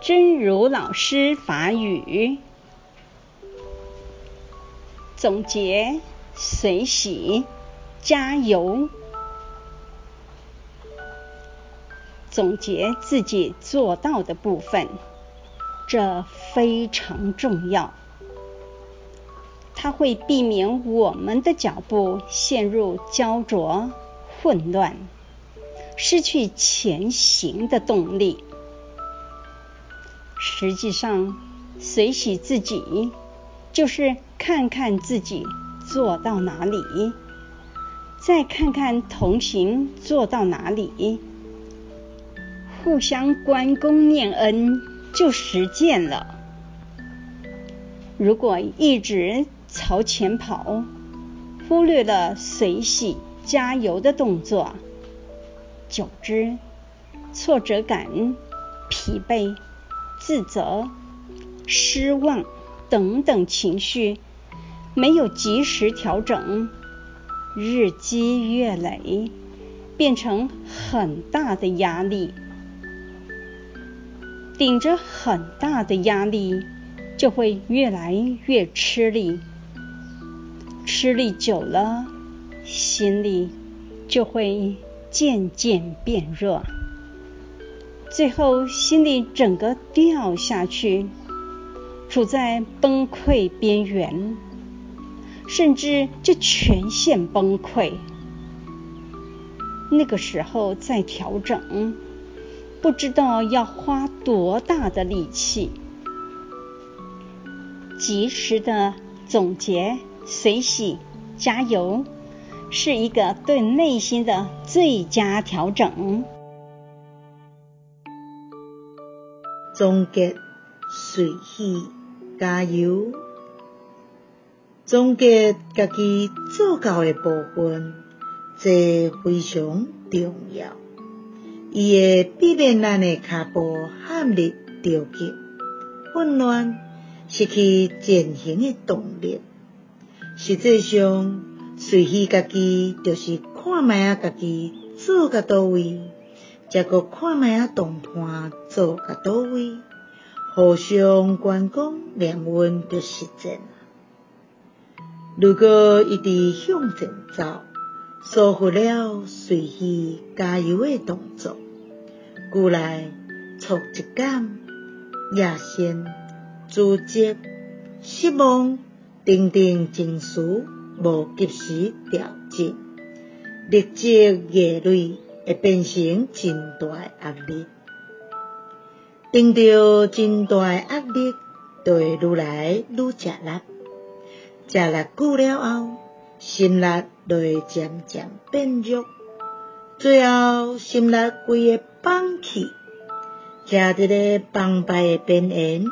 真如老师法语总结：随喜，加油。总结自己做到的部分，这非常重要。它会避免我们的脚步陷入焦灼、混乱，失去前行的动力。实际上，随喜自己，就是看看自己做到哪里，再看看同行做到哪里。互相关公念恩，就实践了。如果一直朝前跑，忽略了随喜加油的动作，久之，挫折感、疲惫、自责、失望等等情绪没有及时调整，日积月累，变成很大的压力。顶着很大的压力，就会越来越吃力。吃力久了，心里就会渐渐变弱，最后心里整个掉下去，处在崩溃边缘，甚至就全线崩溃。那个时候再调整。不知道要花多大的力气，及时的总结、随喜、加油，是一个对内心的最佳调整。总结、随喜、加油，总结家己做到的部分，这非常重要。伊会避免咱的脚步陷入着急、混乱，失去前行的动力。实际上，随喜家己就是看觅啊家己做到叨位，才阁看觅仔同伴做甲叨位，互相关公念恩就实践。如果一直向前走，疏忽了随意加油的动作，旧来挫折感、野心、自责、失望等等情绪无及时调整，日积月累会变成真大的压力。顶到真大的压力，就会愈来愈吃力，吃力久了后。心力就会渐渐变弱，最后心力规个放弃，徛伫个崩败的边缘，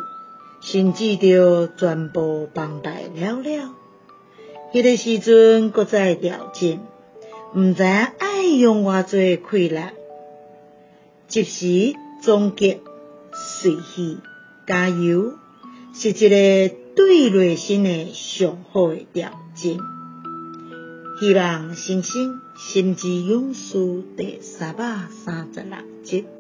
甚至就全部崩败了了。迄个时阵，搁再调整，毋知用偌济气力，及时总结，随喜加油，是一个对内心的上好的调整。希望星星心之勇士第三百三十六集。